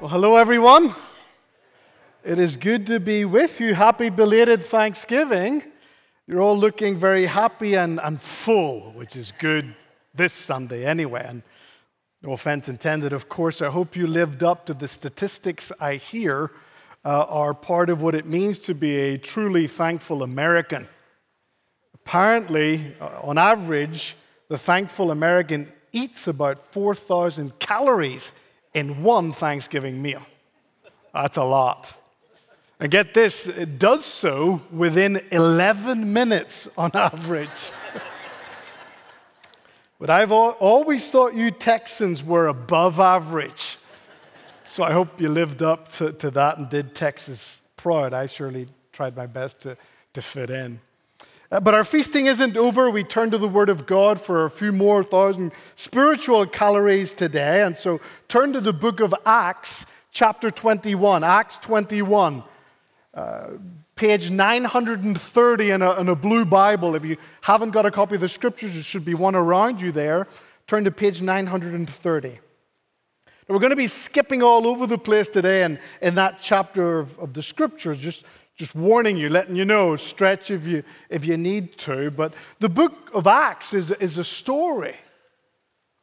Well, hello, everyone. It is good to be with you. Happy belated Thanksgiving. You're all looking very happy and, and full, which is good this Sunday anyway. And no offense intended, of course. I hope you lived up to the statistics I hear uh, are part of what it means to be a truly thankful American. Apparently, uh, on average, the thankful American eats about 4,000 calories in one Thanksgiving meal. That's a lot. And get this, it does so within 11 minutes on average. but I've always thought you Texans were above average. So I hope you lived up to, to that and did Texas proud. I surely tried my best to, to fit in. Uh, but our feasting isn't over. We turn to the Word of God for a few more thousand spiritual calories today. And so turn to the book of Acts, chapter 21. Acts 21. Uh, page 930 in a, in a blue Bible. If you haven't got a copy of the scriptures, there should be one around you there. Turn to page 930. Now, we're going to be skipping all over the place today in, in that chapter of, of the scriptures, just just warning you, letting you know, stretch if you, if you need to. But the book of Acts is, is a story.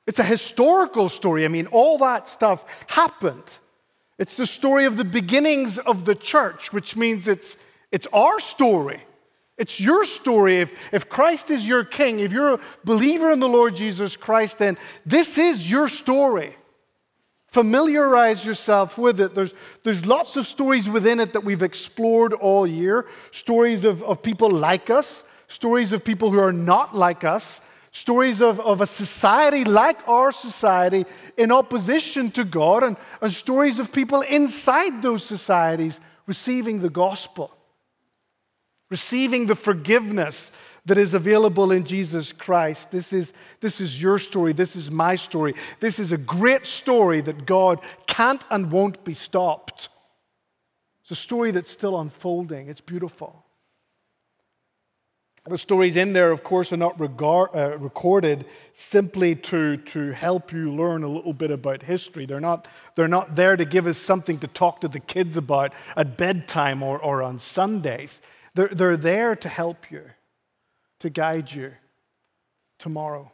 It's a historical story. I mean, all that stuff happened. It's the story of the beginnings of the church, which means it's, it's our story. It's your story. If, if Christ is your king, if you're a believer in the Lord Jesus Christ, then this is your story. Familiarize yourself with it. There's, there's lots of stories within it that we've explored all year stories of, of people like us, stories of people who are not like us, stories of, of a society like our society in opposition to God, and, and stories of people inside those societies receiving the gospel, receiving the forgiveness that is available in Jesus Christ. This is, this is your story. This is my story. This is a great story that God can't and won't be stopped. It's a story that's still unfolding. It's beautiful. The stories in there, of course, are not regard, uh, recorded simply to, to help you learn a little bit about history. They're not, they're not there to give us something to talk to the kids about at bedtime or, or on Sundays. They're, they're there to help you to guide you tomorrow.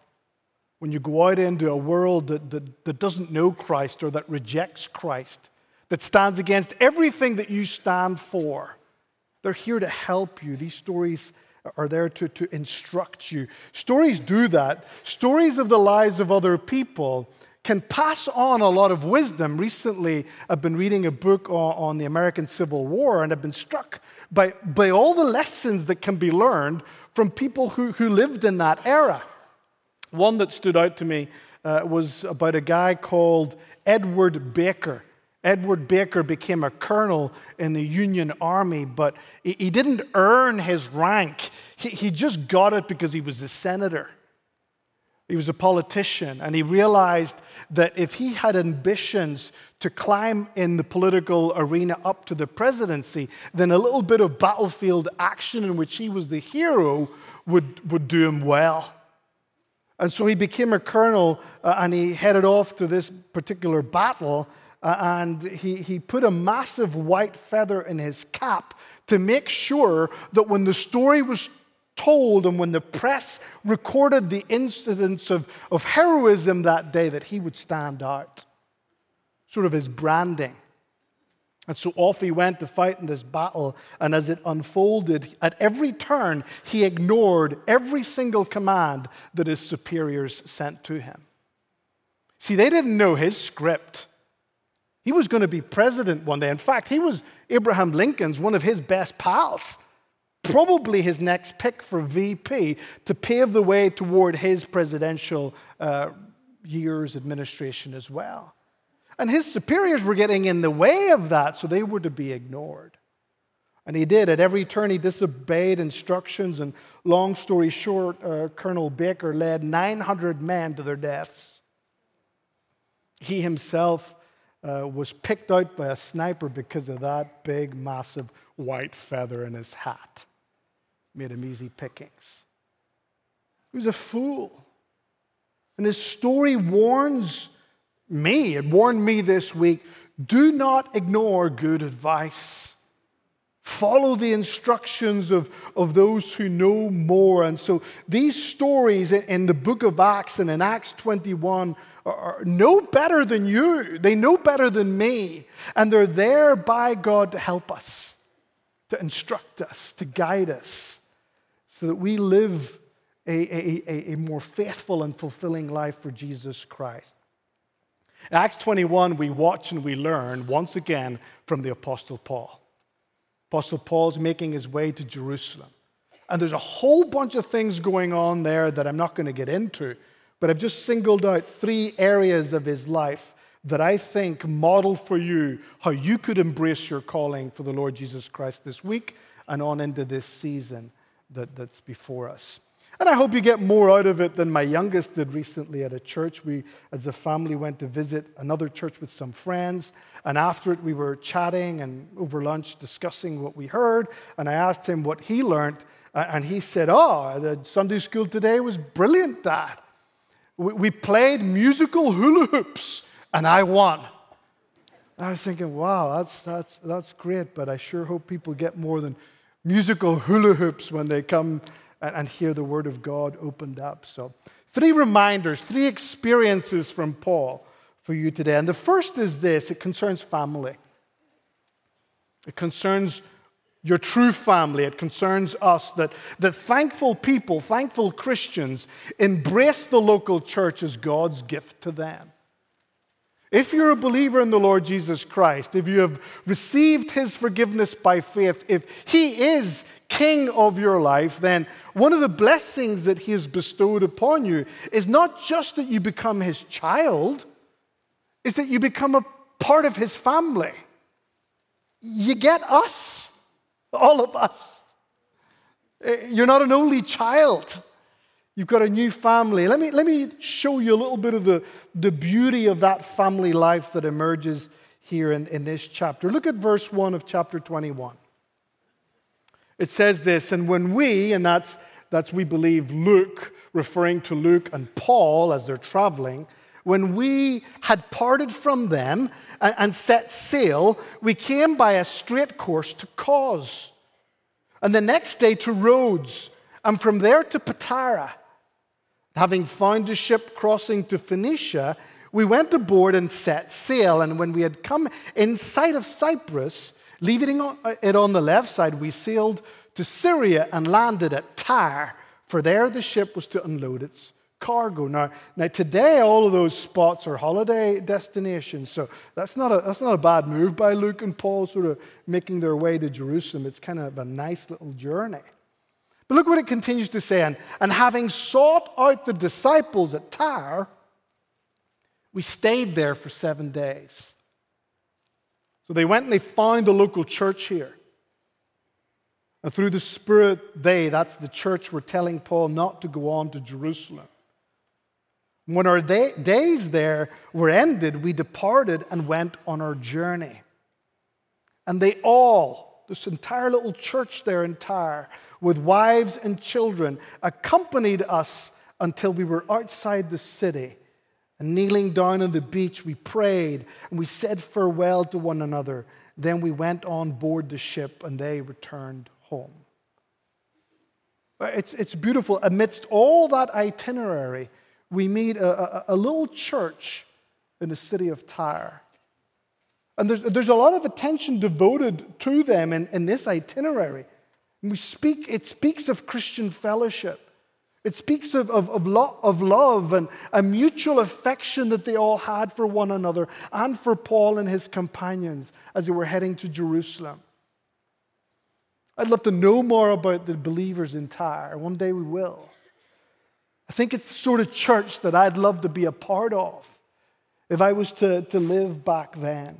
When you go out into a world that, that, that doesn't know Christ or that rejects Christ, that stands against everything that you stand for, they're here to help you. These stories are there to, to instruct you. Stories do that. Stories of the lives of other people can pass on a lot of wisdom. Recently, I've been reading a book on, on the American Civil War and I've been struck by, by all the lessons that can be learned from people who, who lived in that era. One that stood out to me uh, was about a guy called Edward Baker. Edward Baker became a colonel in the Union Army, but he, he didn't earn his rank. He, he just got it because he was a senator. He was a politician, and he realized that if he had ambitions to climb in the political arena up to the presidency, then a little bit of battlefield action in which he was the hero would, would do him well. And so he became a colonel uh, and he headed off to this particular battle. Uh, and he, he put a massive white feather in his cap to make sure that when the story was told and when the press recorded the incidents of, of heroism that day, that he would stand out. Sort of his branding. And so off he went to fight in this battle. And as it unfolded, at every turn, he ignored every single command that his superiors sent to him. See, they didn't know his script. He was going to be president one day. In fact, he was Abraham Lincoln's one of his best pals probably his next pick for VP to pave the way toward his presidential uh, years administration as well. And his superiors were getting in the way of that, so they were to be ignored. And he did. At every turn, he disobeyed instructions. And long story short, uh, Colonel Baker led 900 men to their deaths. He himself uh, was picked out by a sniper because of that big, massive white feather in his hat made him easy pickings. He was a fool. And his story warns me, it warned me this week do not ignore good advice. Follow the instructions of, of those who know more. And so these stories in the book of Acts and in Acts 21 are, know better than you. They know better than me. And they're there by God to help us, to instruct us, to guide us, so that we live a, a, a more faithful and fulfilling life for Jesus Christ. In Acts 21, we watch and we learn once again from the Apostle Paul. Apostle Paul's making his way to Jerusalem. And there's a whole bunch of things going on there that I'm not going to get into, but I've just singled out three areas of his life that I think model for you how you could embrace your calling for the Lord Jesus Christ this week and on into this season that, that's before us. And I hope you get more out of it than my youngest did recently at a church. We, as a family, went to visit another church with some friends. And after it, we were chatting and over lunch discussing what we heard. And I asked him what he learned. And he said, Oh, the Sunday school today was brilliant, Dad. We played musical hula hoops, and I won. I was thinking, wow, that's, that's, that's great, but I sure hope people get more than musical hula hoops when they come and, hear the Word of God opened up. So, three reminders, three experiences from Paul for you today. And the first is this it concerns family, it concerns your true family. It concerns us that, that thankful people, thankful Christians, embrace the local church as God's gift to them. If you're a believer in the Lord Jesus Christ, if you have received his forgiveness by faith, if he is king of your life, then one of the blessings that He has bestowed upon you is not just that you become His child, is that you become a part of His family. You get us, all of us. Eh, you're not an only child. You've got a new family. Let me, let me show you a little bit of the, the beauty of that family life that emerges here in, in this chapter. Look at verse 1 of chapter 21. It says this, and when we, and that's, that's we believe Luke, referring to Luke and Paul as they're traveling, when we had parted from them and, and set sail, we came by a straight course to Cos, and the next day to Rhodes, and from there to Patara. Having found a ship crossing to Phoenicia, we went aboard and set sail. And when we had come in sight of Cyprus, Leaving uh, it on the left side, we sailed to Syria and landed at Tyre, for there the ship was to unload its cargo. Now, now today, all of those spots are holiday destinations, so that's not, a, that's not a bad move by Luke and Paul, sort of making their way to Jerusalem. It's kind of a nice little journey. But look what it continues to say. And, and having sought out the disciples at Tyre, we stayed there for seven days. So they went and they found a local church here. And through the Spirit, they, that's the church, were telling Paul not to go on to Jerusalem. When our day, days there were ended, we departed and went on our journey. And they all, this entire little church there entire, with wives and children, accompanied us until we were outside the city and kneeling down on the beach, we prayed and we said farewell to one another. Then we went on board the ship and they returned home. It's, it's beautiful. Amidst all that itinerary, we meet a, a, a little church in the city of Tyre. And there's, there's a lot of attention devoted to them in, in this itinerary. And we speak, it speaks of Christian fellowship. It speaks of, of, of, lo- of love and a mutual affection that they all had for one another and for Paul and his companions as they were heading to Jerusalem. I'd love to know more about the believers in Tyre. One day we will. I think it's the sort of church that I'd love to be a part of if I was to, to live back then.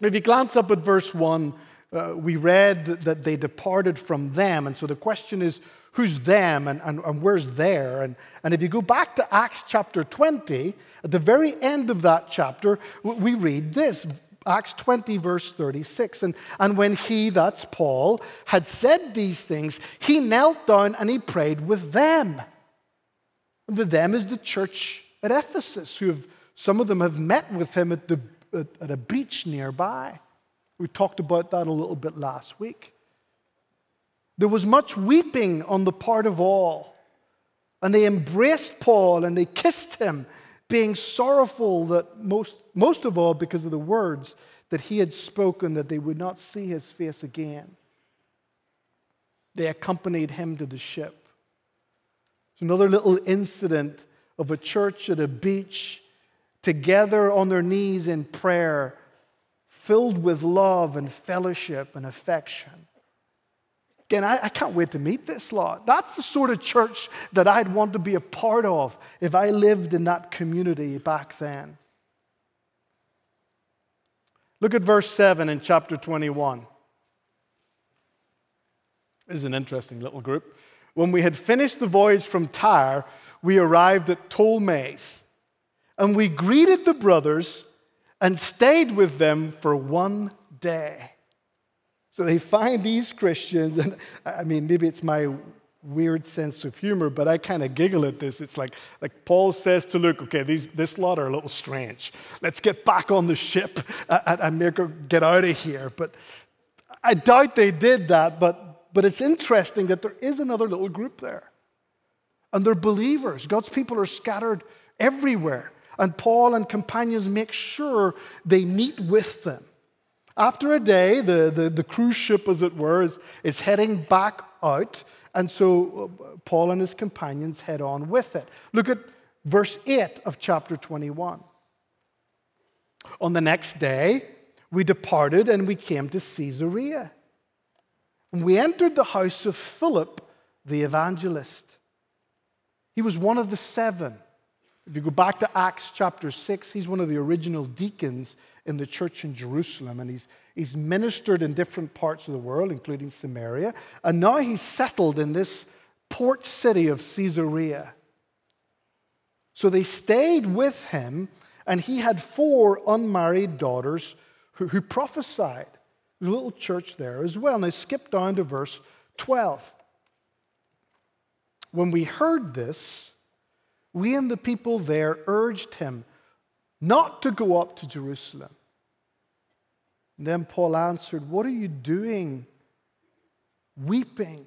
If you glance up at verse 1, uh, we read that, that they departed from them. And so the question is who's them and, and, and where's there. And, and if you go back to Acts chapter 20, at the very end of that chapter, we read this Acts 20, verse 36. And, and when he, that's Paul, had said these things, he knelt down and he prayed with them. The them is the church at Ephesus, who have, some of them have met with him at the at a beach nearby. We talked about that a little bit last week. There was much weeping on the part of all. And they embraced Paul and they kissed him, being sorrowful that most, most of all because of the words that he had spoken, that they would not see his face again. They accompanied him to the ship. It's another little incident of a church at a beach together on their knees in prayer, filled with love and fellowship and affection. Again, I, I, can't wait to meet this lot. That's the sort of church that I'd want to be a part of if I lived in that community back then. Look at verse 7 in chapter 21. This is an interesting little group. When we had finished the voyage from Tyre, we arrived at Ptolemais, and we greeted the brothers and stayed with them for one day. So they find these Christians, and I mean, maybe it's my weird sense of humor, but I kind of giggle at this. It's like, like Paul says to Luke, okay, these, this lot are a little strange. Let's get back on the ship and, make get out of here. But I doubt they did that, but, but it's interesting that there is another little group there. And they're believers. God's people are scattered everywhere. And Paul and companions make sure they meet with them. After a day, the, the, the, cruise ship, as it were, is, is heading back out. And so uh, Paul and his companions head on with it. Look at verse 8 of chapter 21. On the next day, we departed and we came to Caesarea. And we entered the house of Philip the evangelist. He was one of the seven. If you go back to Acts chapter 6, he's one of the original deacons in the church in Jerusalem, and he's, he's ministered in different parts of the world, including Samaria. And now he's settled in this port city of Caesarea. So they stayed with him, and he had four unmarried daughters who, who prophesied. There's a little church there as well. Now, skip down to verse 12. When we heard this, we and the people there urged him not to go up to Jerusalem. And then Paul answered, What are you doing? Weeping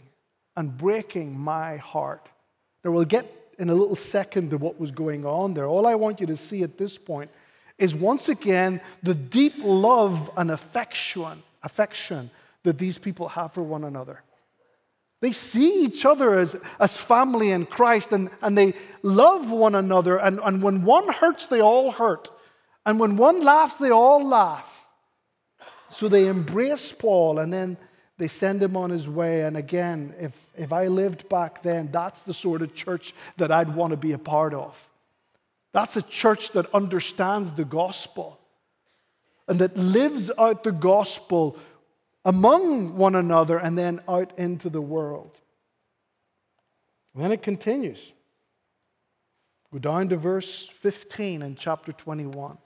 and breaking my heart. Now, we'll get in a little second to what was going on there. All I want you to see at this point is once again the deep love and affection, affection that these people have for one another. They see each other as, as family in Christ and, and they love one another. And, and when one hurts, they all hurt. And when one laughs, they all laugh. So they embrace Paul and then they send him on his way. And again, if, if I lived back then, that's the sort of church that I'd want to be a part of. That's a church that understands the gospel and that lives out the gospel among one another and then out into the world. And then it continues. Go down to verse 15 in chapter 21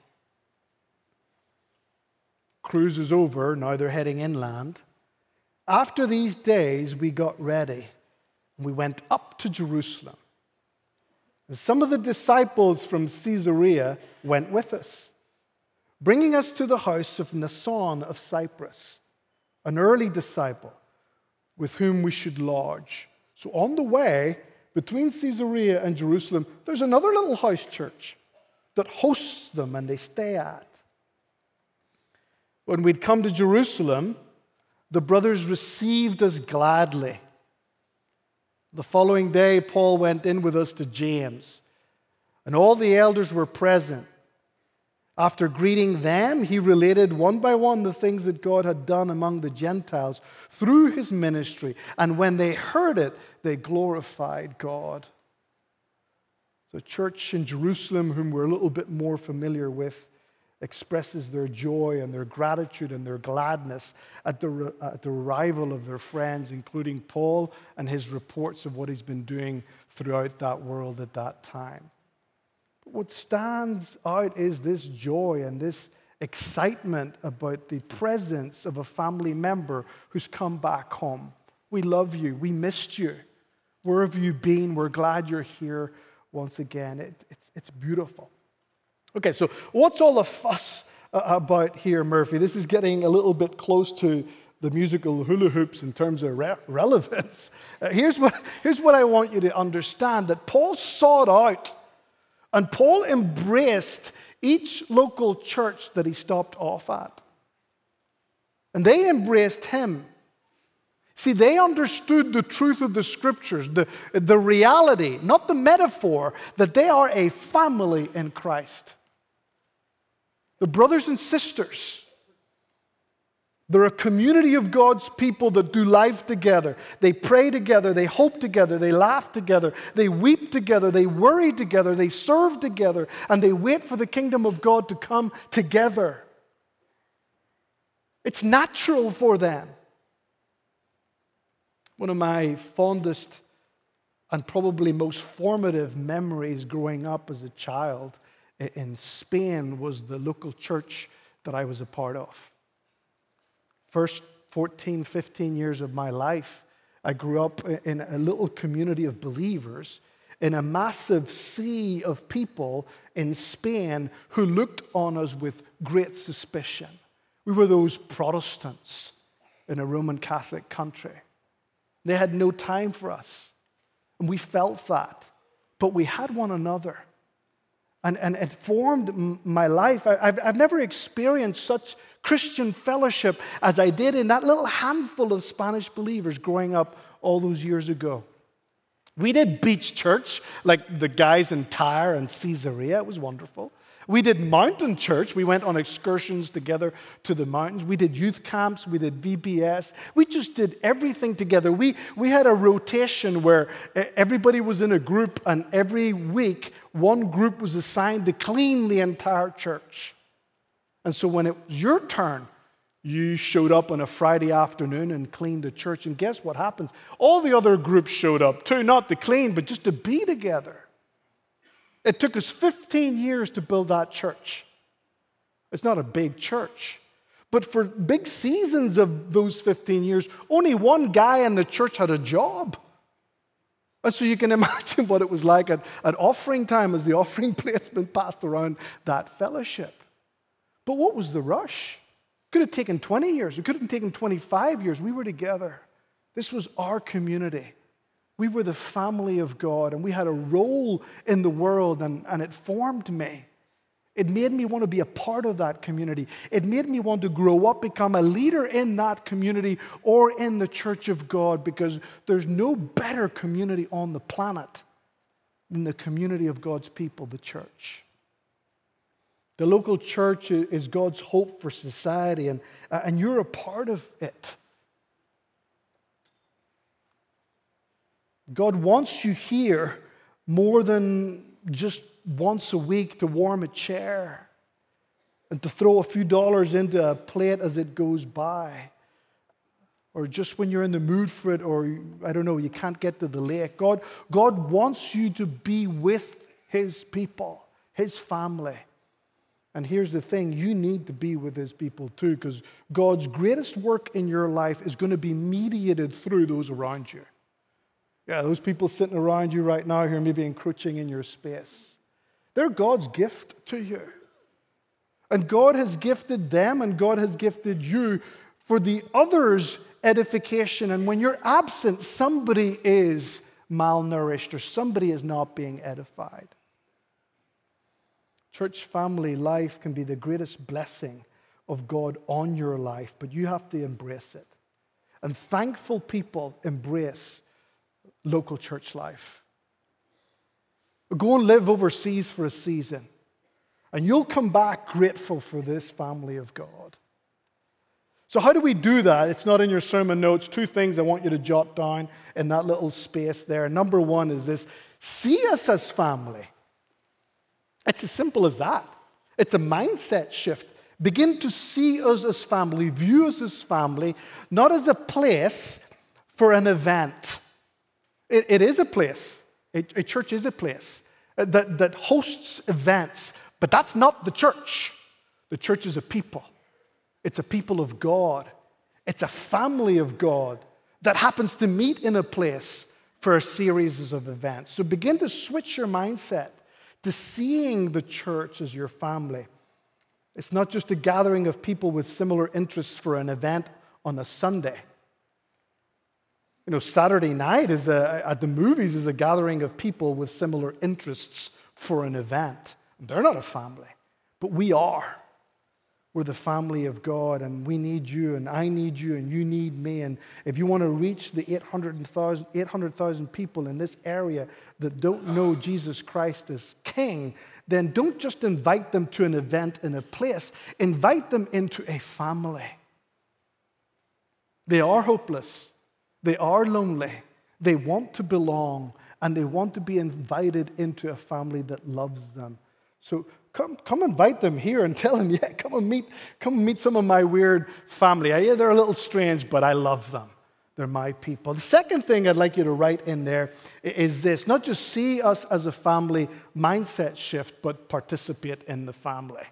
cruise is over, now they're heading inland. After these days, we got ready and we went up to Jerusalem. And some of the disciples from Caesarea went with us, bringing us to the house of Mnason of Cyprus, an early disciple with whom we should lodge. So on the way, between Caesarea and Jerusalem, there's another little house church that hosts them and they stay at. When we'd come to Jerusalem, the brothers received us gladly. The following day, Paul went in with us to James, and all the elders were present. After greeting them, he related one by one the things that God had done among the Gentiles through his ministry. And when they heard it, they glorified God. The church in Jerusalem, whom we're a little bit more familiar with, expresses their joy and their gratitude and their gladness at the, at the arrival of their friends, including Paul and his reports of what he's been doing throughout that world at that time. What stands out is this joy and this excitement about the presence of a family member who's come back home. We love you. We missed you. Where have you been? We're glad you're here once again. It, it's, it's beautiful. Okay, so what's all the fuss about here, Murphy. This is getting a little bit close to the musical hula hoops in terms of re- relevance. Uh, here's, what, here's what I want you to understand that Paul sought out and Paul embraced each local church that he stopped off at. And they embraced him. See, they understood the truth of the scriptures, the, the reality, not the metaphor, that they are a family in Christ. The brothers and sisters they're a community of God's people that do life together. They pray together, they hope together, they laugh together, they weep together, they worry together, they serve together, and they wait for the kingdom of God to come together. It's natural for them. One of my fondest and probably most formative memories growing up as a child in Spain was the local church that I was a part of first 14, 15 years of my life, I grew up in a little community of believers in a massive sea of people in Spain who looked on us with great suspicion. We were those Protestants in a Roman Catholic country. They had no time for us, and we felt that, but we had one another. And, and it formed my life. I, have I've never experienced such Christian fellowship as I did in that little handful of Spanish believers growing up all those years ago. We did beach church like the guys in Tyre and Caesarea. It was wonderful. We did mountain church. We went on excursions together to the mountains. We did youth camps. We did VBS. We just did everything together. We, we had a rotation where everybody was in a group, and every week, one group was assigned to clean the entire church. And so when it was your turn, you showed up on a Friday afternoon and cleaned the church. And guess what happens? All the other groups showed up too, not to clean, but just to be together. It took us 15 years to build that church. It's not a big church. But for big seasons of those 15 years, only one guy in the church had a job. And so you can imagine what it was like at, at offering time as the offering plates been passed around that fellowship. But what was the rush? It Could have taken 20 years. It could have taken 25 years. We were together. This was our community. We were the family of God, and we had a role in the world, and, and it formed me. It made me want to be a part of that community. It made me want to grow up, become a leader in that community or in the church of God, because there's no better community on the planet than the community of God's people, the church. The local church is God's hope for society, and, uh, and you're a part of it. God wants you here more than just once a week to warm a chair and to throw a few dollars into a plate as it goes by. Or just when you're in the mood for it, or I don't know, you can't get to the lake. God, God wants you to be with His people, His family. And here's the thing you need to be with his people too, because God's greatest work in your life is going to be mediated through those around you. Yeah, those people sitting around you right now who are maybe encroaching in your space. They're God's gift to you. And God has gifted them and God has gifted you for the others' edification. And when you're absent, somebody is malnourished or somebody is not being edified. Church family life can be the greatest blessing of God on your life, but you have to embrace it. And thankful people embrace local church life. Go and live overseas for a season, and you'll come back grateful for this family of God. So, how do we do that? It's not in your sermon notes. Two things I want you to jot down in that little space there. Number one is this see us as family. It's as simple as that. It's a mindset shift. Begin to see us as family, view us as family, not as a place for an event. It, it is a place. A, a, church is a place that, that hosts events, but that's not the church. The church is a people, it's a people of God, it's a family of God that happens to meet in a place for a series of events. So begin to switch your mindset to seeing the church as your family. It's not just a gathering of people with similar interests for an event on a Sunday. You know, Saturday night is a, at the movies is a gathering of people with similar interests for an event. They're not a family, but we are. We're the family of God, and we need you, and I need you, and you need me. And if you want to reach the 800,000 800, people in this area that don't know Jesus Christ as King, then don't just invite them to an event in a place, invite them into a family. They are hopeless, they are lonely, they want to belong, and they want to be invited into a family that loves them. So come, come invite them here and tell them, yeah, come and meet, come meet some of my weird family. Yeah, they're a little strange, but I love them. They're my people. The second thing I'd like you to write in there is this not just see us as a family mindset shift, but participate in the family.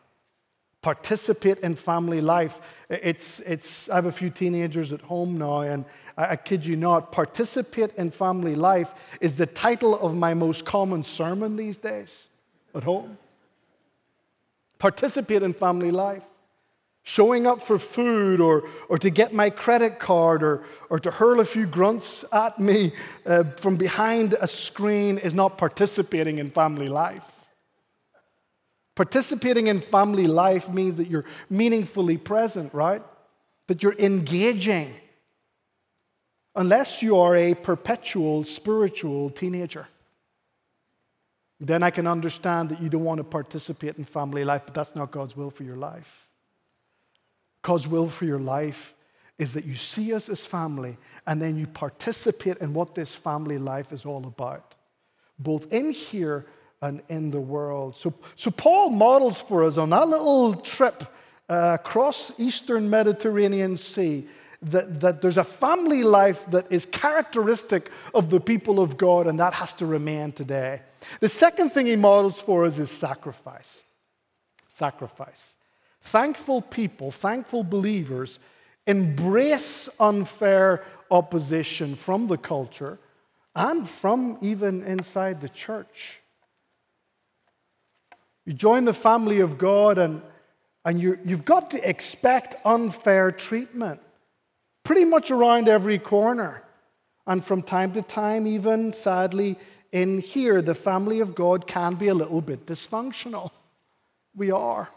Participate in family life. It's, it's, I have a few teenagers at home now, and I, kid you not, participate in family life is the title of my most common sermon these days at home participate in family life. Showing up for food or, or to get my credit card or, or to hurl a few grunts at me uh, from behind a screen is not participating in family life. Participating in family life means that you're meaningfully present, right? That you're engaging. Unless you are a perpetual spiritual teenager then I can understand that you don't want to participate in family life, but that's not God's will for your life. God's will for your life is that you see us as family and then you participate in what this family life is all about, both in here and in the world. So, so Paul models for us on that little trip uh, across Eastern Mediterranean Sea that, that there's a family life that is characteristic of the people of God, and that has to remain today. The second thing he models for us is sacrifice. Sacrifice. Thankful people, thankful believers embrace unfair opposition from the culture and from even inside the church. You join the family of God, and, and you you've got to expect unfair treatment pretty much around every corner. And from time to time, even sadly, in here, the family of God can be a little bit dysfunctional. We are.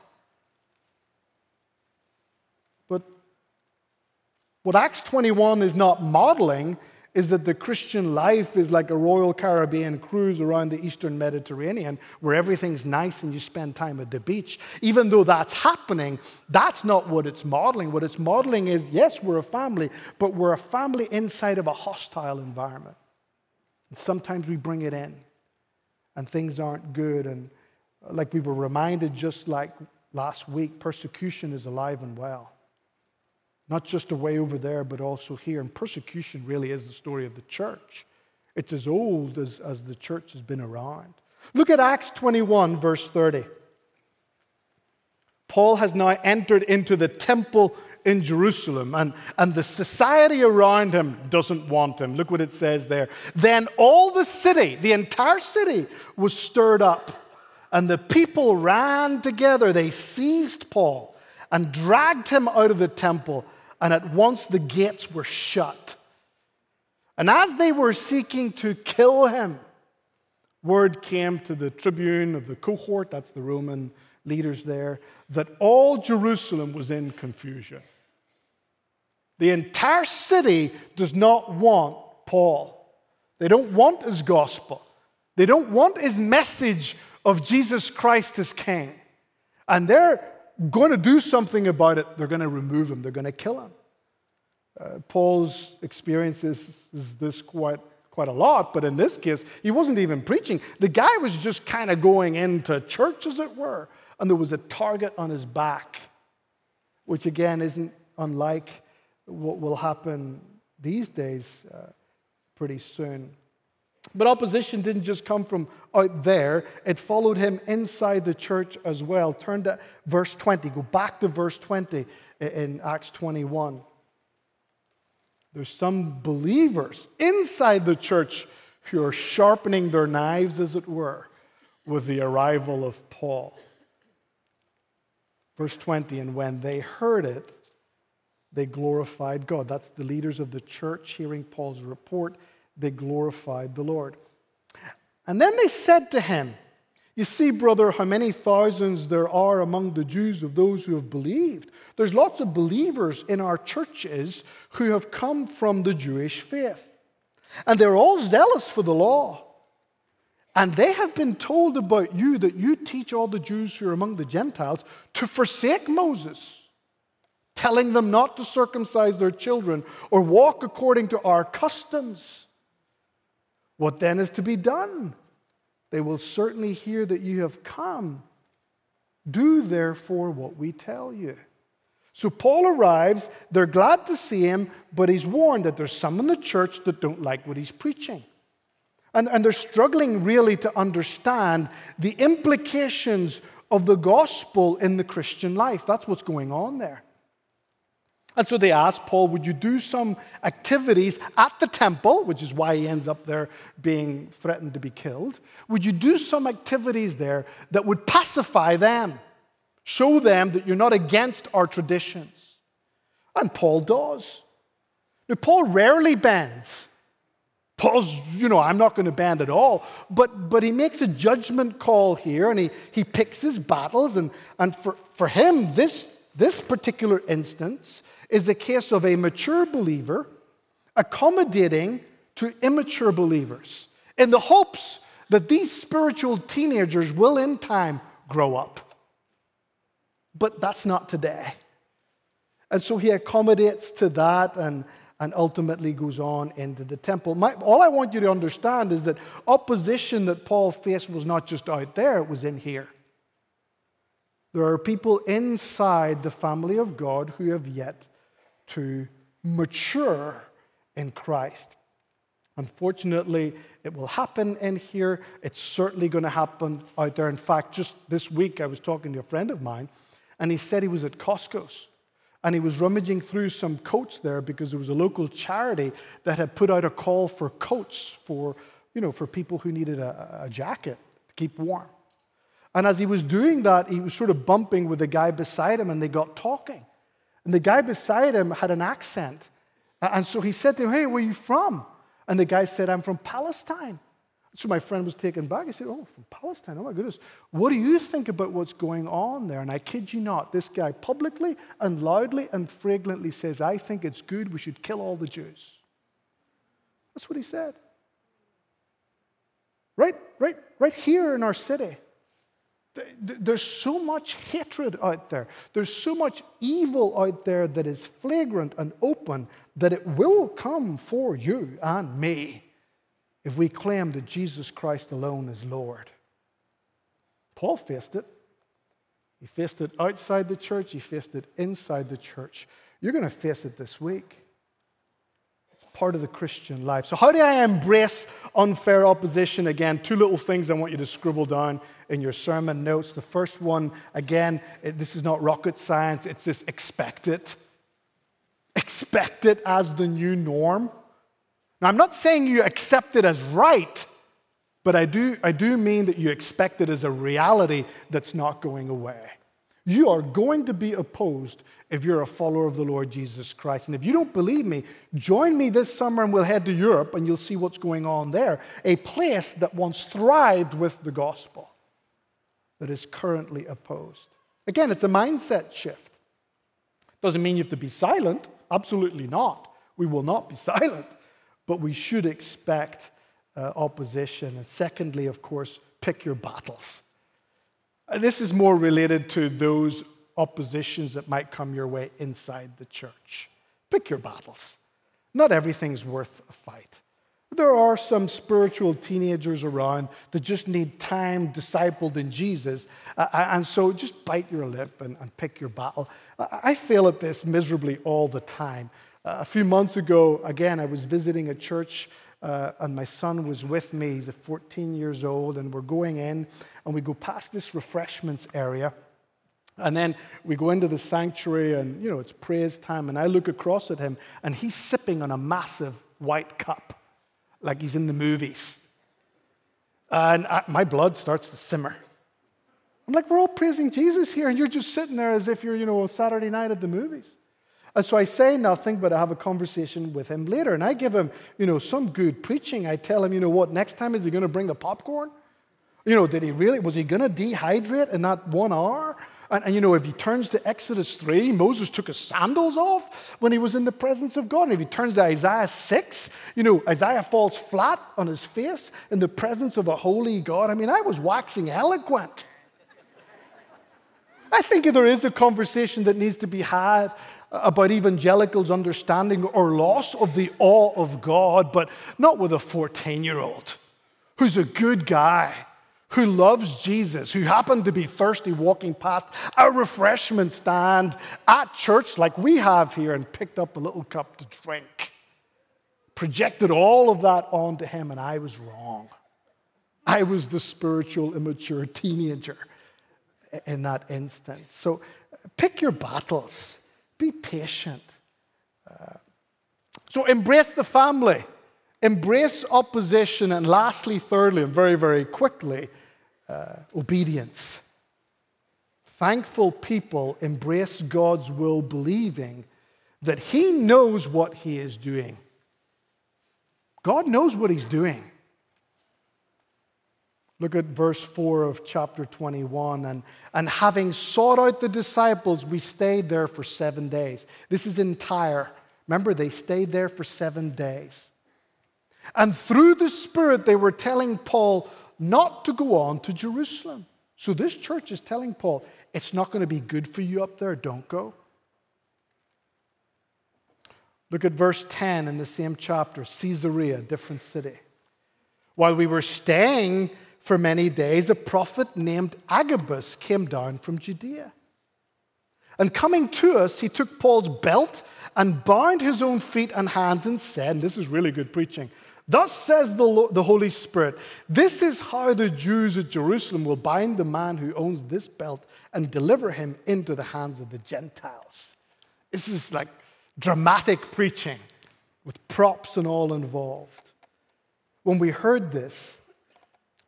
But what Acts 21 is not modeling is that the Christian life is like a Royal Caribbean cruise around the Eastern Mediterranean where everything's nice and you spend time at the beach. Even though that's happening, that's not what it's modeling. What it's modeling is yes, we're a family, but we're a family inside of a hostile environment. And sometimes we bring it in and things aren't good. And like we were reminded just like last week, persecution is alive and well. Not just away over there, but also here. And persecution really is the story of the church. It's as old as, as the church has been around. Look at Acts 21, verse 30. Paul has now entered into the temple in Jerusalem, and, and the society around him doesn't want him. Look what it says there. Then all the city, the entire city, was stirred up, and the people ran together. They seized Paul and dragged him out of the temple and at once the gates were shut. And as they were seeking to kill him, word came to the tribune of the cohort, that's the Roman leaders there, that all Jerusalem was in confusion. The entire city does not want Paul. They don't want his gospel. They don't want his message of Jesus Christ as king. And they're going to do something about it, they're going to remove him, they're going to kill him. Uh, Paul's experiences is this quite, quite a lot, but in this case, he wasn't even preaching. The guy was just kind of going into church, as it were, and there was a target on his back, which again isn't unlike what will happen these days uh, pretty soon. But opposition didn't just come from out there, it followed him inside the church as well. Turn to verse 20, go back to verse 20 in Acts 21. There's some believers inside the church who are sharpening their knives, as it were, with the arrival of Paul. Verse 20, and when they heard it, they glorified God. That's the leaders of the church hearing Paul's report. They glorified the Lord. And then they said to him, You see, brother, how many thousands there are among the Jews of those who have believed. There's lots of believers in our churches who have come from the Jewish faith. And they're all zealous for the law. And they have been told about you that you teach all the Jews who are among the Gentiles to forsake Moses, telling them not to circumcise their children or walk according to our customs. What then is to be done? They will certainly hear that you have come. Do therefore what we tell you. So Paul arrives, they're glad to see him, but he's warned that there's some in the church that don't like what he's preaching. And, and they're struggling really to understand the implications of the gospel in the Christian life. That's what's going on there. And so they asked Paul, Would you do some activities at the temple, which is why he ends up there being threatened to be killed? Would you do some activities there that would pacify them, show them that you're not against our traditions? And Paul does. Now, Paul rarely bends. Paul's, you know, I'm not going to band at all. But, but he makes a judgment call here and he, he picks his battles. And, and for, for him, this, this particular instance is a case of a mature believer accommodating to immature believers in the hopes that these spiritual teenagers will in time grow up. But that's not today. And so he accommodates to that and and ultimately goes on into the temple. My, all I want you to understand is that opposition that Paul faced was not just out there, it was in here. There are people inside the family of God who have yet to mature in Christ. Unfortunately, it will happen in here. It's certainly going to happen out there. In fact, just this week, I was talking to a friend of mine, and he said he was at Costco's and he was rummaging through some coats there because there was a local charity that had put out a call for coats for, you know, for people who needed a, a jacket to keep warm. And as he was doing that, he was sort of bumping with the guy beside him, and they got talking. And the guy beside him had an accent. And so he said to him, Hey, where are you from? And the guy said, I'm from Palestine. So my friend was taken back. He said, Oh, from Palestine. Oh my goodness. What do you think about what's going on there? And I kid you not, this guy publicly and loudly and fragrantly says, I think it's good. We should kill all the Jews. That's what he said. Right, right, right here in our city. There's so much hatred out there. There's so much evil out there that is flagrant and open that it will come for you and me if we claim that Jesus Christ alone is Lord. Paul faced it. He faced it outside the church, he faced it inside the church. You're going to face it this week. Part of the Christian life. So, how do I embrace unfair opposition? Again, two little things I want you to scribble down in your sermon notes. The first one, again, this is not rocket science, it's this expect it. Expect it as the new norm. Now, I'm not saying you accept it as right, but I do, I do mean that you expect it as a reality that's not going away. You are going to be opposed if you're a follower of the Lord Jesus Christ. And if you don't believe me, join me this summer and we'll head to Europe and you'll see what's going on there. A place that once thrived with the gospel that is currently opposed. Again, it's a mindset shift. Doesn't mean you have to be silent. Absolutely not. We will not be silent but we should expect uh, opposition. And secondly, of course, pick your battles. This is more related to those oppositions that might come your way inside the church. Pick your battles. Not everything's worth a fight. There are some spiritual teenagers around that just need time discipled in Jesus. Uh, and so just bite your lip and, and pick your battle. I fail at this miserably all the time. Uh, a few months ago, again, I was visiting a church uh, and my son was with me. He's 14 years old, and we're going in and we go past this refreshments area. And then we go into the sanctuary, and you know, it's praise time. And I look across at him, and he's sipping on a massive white cup, like he's in the movies. And I, my blood starts to simmer. I'm like, we're all praising Jesus here, and you're just sitting there as if you're, you know, on Saturday night at the movies. And so I say nothing, but I have a conversation with him later. And I give him, you know, some good preaching. I tell him, you know what, next time is he going to bring the popcorn? You know, did he really, was he going to dehydrate in that one hour? And, and, you know, if he turns to Exodus 3, Moses took his sandals off when he was in the presence of God. And if he turns to Isaiah 6, you know, Isaiah falls flat on his face in the presence of a holy God. I mean, I was waxing eloquent. I think there is a conversation that needs to be had about evangelicals' understanding or loss of the awe of God, but not with a 14 year old who's a good guy, who loves Jesus, who happened to be thirsty walking past a refreshment stand at church like we have here and picked up a little cup to drink. Projected all of that onto him, and I was wrong. I was the spiritual, immature teenager in that instance. So uh, pick your battles, be patient. Uh, so embrace the family, embrace opposition, and lastly, thirdly, and very, very quickly, uh, obedience. Thankful people embrace God's will, believing that He knows what He is doing. God knows what He's doing. Look at verse 4 of chapter 21. And, and having sought out the disciples, we stayed there for seven days. This is in Tyre. Remember, they stayed there for seven days. And through the Spirit, they were telling Paul not to go on to Jerusalem. So this church is telling Paul, it's not going to be good for you up there, don't go. Look at verse 10 in the same chapter Caesarea, different city. While we were staying for many days, a prophet named Agabus came down from Judea. And coming to us, he took Paul's belt and bound his own feet and hands and said, and This is really good preaching. Thus says the, the Holy Spirit, this is how the Jews at Jerusalem will bind the man who owns this belt and deliver him into the hands of the Gentiles. This is like dramatic preaching with props and all involved. When we heard this,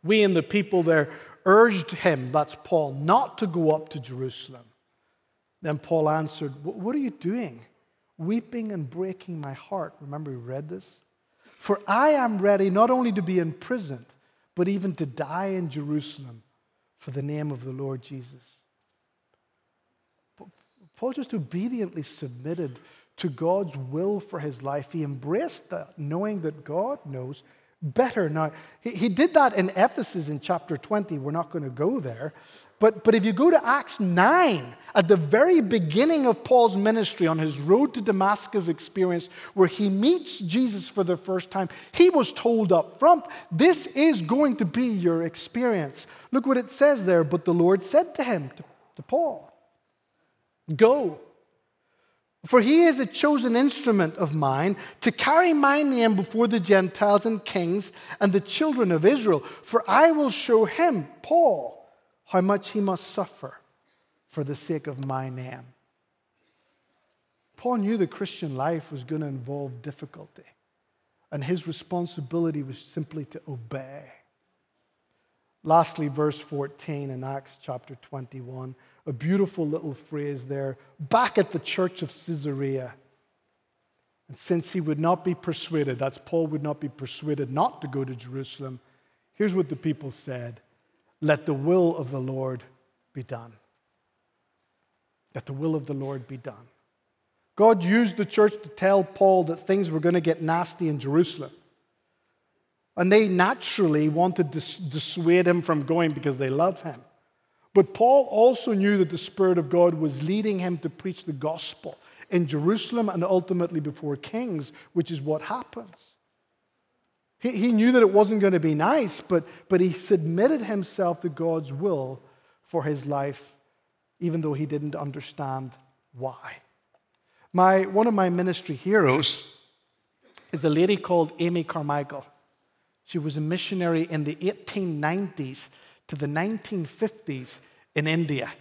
we and the people there urged him, that's Paul, not to go up to Jerusalem. Then Paul answered, What are you doing? Weeping and breaking my heart. Remember, we read this? For I am ready not only to be imprisoned, but even to die in Jerusalem for the name of the Lord Jesus. Paul just obediently submitted to God's will for his life. He embraced that, knowing that God knows better. Now, he, he did that in Ephesus in chapter 20. We're not going to go there. But, but if you go to Acts 9, at the very beginning of Paul's ministry on his road to Damascus experience, where he meets Jesus for the first time, he was told up front, This is going to be your experience. Look what it says there. But the Lord said to him, to, to Paul, Go for he is a chosen instrument of mine to carry my name before the Gentiles and kings and the children of Israel. For I will show him, Paul, how much he must suffer for the sake of my name. Paul knew the Christian life was going to involve difficulty, and his responsibility was simply to obey. Lastly, verse 14 in Acts chapter 21 a beautiful little phrase there back at the church of Caesarea. And since he would not be persuaded, that's Paul would not be persuaded not to go to Jerusalem, here's what the people said Let the will of the Lord be done. Let the will of the Lord be done. God used the church to tell Paul that things were going to get nasty in Jerusalem. And they naturally wanted to dissuade him from going because they love him. But Paul also knew that the Spirit of God was leading him to preach the gospel in Jerusalem and ultimately before kings, which is what happens. He, he knew that it wasn't going to be nice, but, but he submitted himself to God's will for his life, even though he didn't understand why. My, one of my ministry heroes is a lady called Amy Carmichael. She was a missionary in the 1890s to the 1950s in India.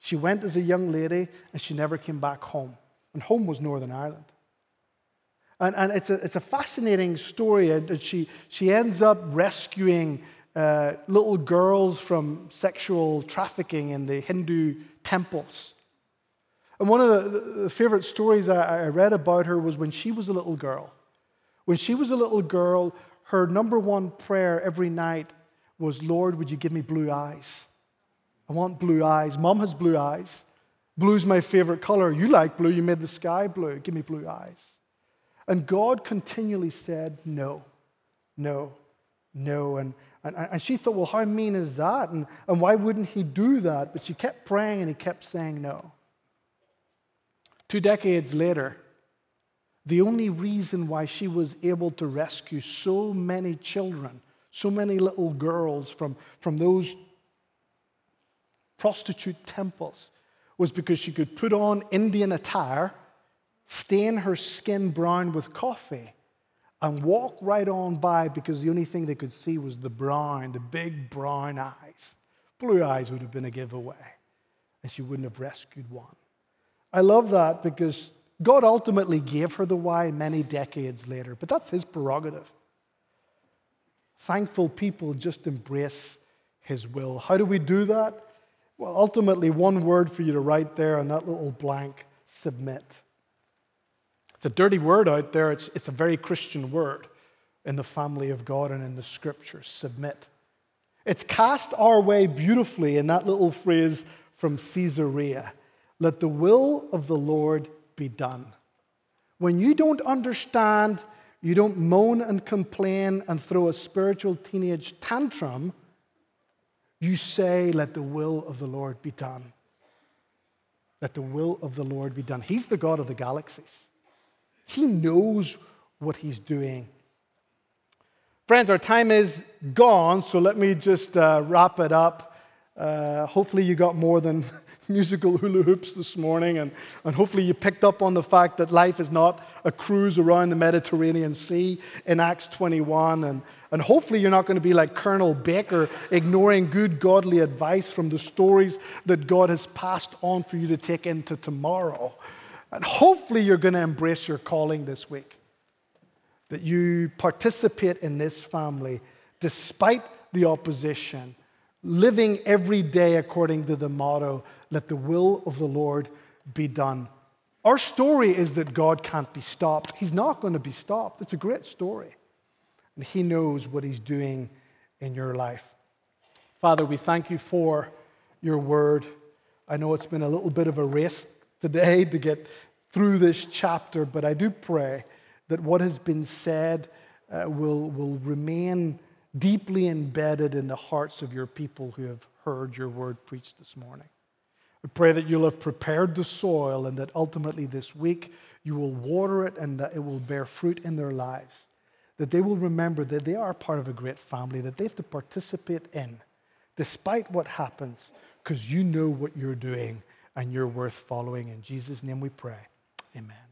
She went as a young lady and she never came back home. And home was Northern Ireland. And, and it's, a, it's a fascinating story. And she, she ends up rescuing uh, little girls from sexual trafficking in the Hindu temples. And one of the, the favorite stories I, I read about her was when she was a little girl. When she was a little girl, her number one prayer every night was, Lord, would you give me blue eyes? I want blue eyes. Mom has blue eyes. Blue's my favorite color. You like blue. You made the sky blue. Give me blue eyes. And God continually said, No, no, no. And, and, and she thought, Well, how mean is that? And, and why wouldn't he do that? But she kept praying and he kept saying no. Two decades later, the only reason why she was able to rescue so many children, so many little girls from, from those prostitute temples, was because she could put on Indian attire, stain her skin brown with coffee, and walk right on by because the only thing they could see was the brown, the big brown eyes. Blue eyes would have been a giveaway, and she wouldn't have rescued one. I love that because God ultimately gave her the why many decades later, but that's his prerogative. Thankful people just embrace his will. How do we do that? Well, ultimately, one word for you to write there on that little blank submit. It's a dirty word out there, it's, it's a very Christian word in the family of God and in the scriptures submit. It's cast our way beautifully in that little phrase from Caesarea let the will of the Lord be done. When you don't understand, you don't moan and complain and throw a spiritual teenage tantrum. You say, Let the will of the Lord be done. Let the will of the Lord be done. He's the God of the galaxies, He knows what He's doing. Friends, our time is gone, so let me just uh, wrap it up. Uh, hopefully, you got more than musical hula hoops this morning, and, and hopefully you picked up on the fact that life is not a cruise around the Mediterranean Sea in Acts 21. And, and hopefully you're not going to be like Colonel Baker, ignoring good godly advice from the stories that God has passed on for you to take into tomorrow. And hopefully you're going to embrace your calling this week. That you participate in this family despite the opposition, living every day according to the motto let the will of the Lord be done. Our story is that God can't be stopped. He's not going to be stopped. It's a great story. And He knows what He's doing in your life. Father, we thank you for your word. I know it's been a little bit of a race today to get through this chapter, but I do pray that what has been said uh, will, will remain deeply embedded in the hearts of your people who have heard your word preached this morning. We pray that you'll have prepared the soil and that ultimately this week you will water it and that it will bear fruit in their lives. That they will remember that they are part of a great family that they have to participate in, despite what happens, because you know what you're doing and you're worth following. In Jesus' name we pray. Amen.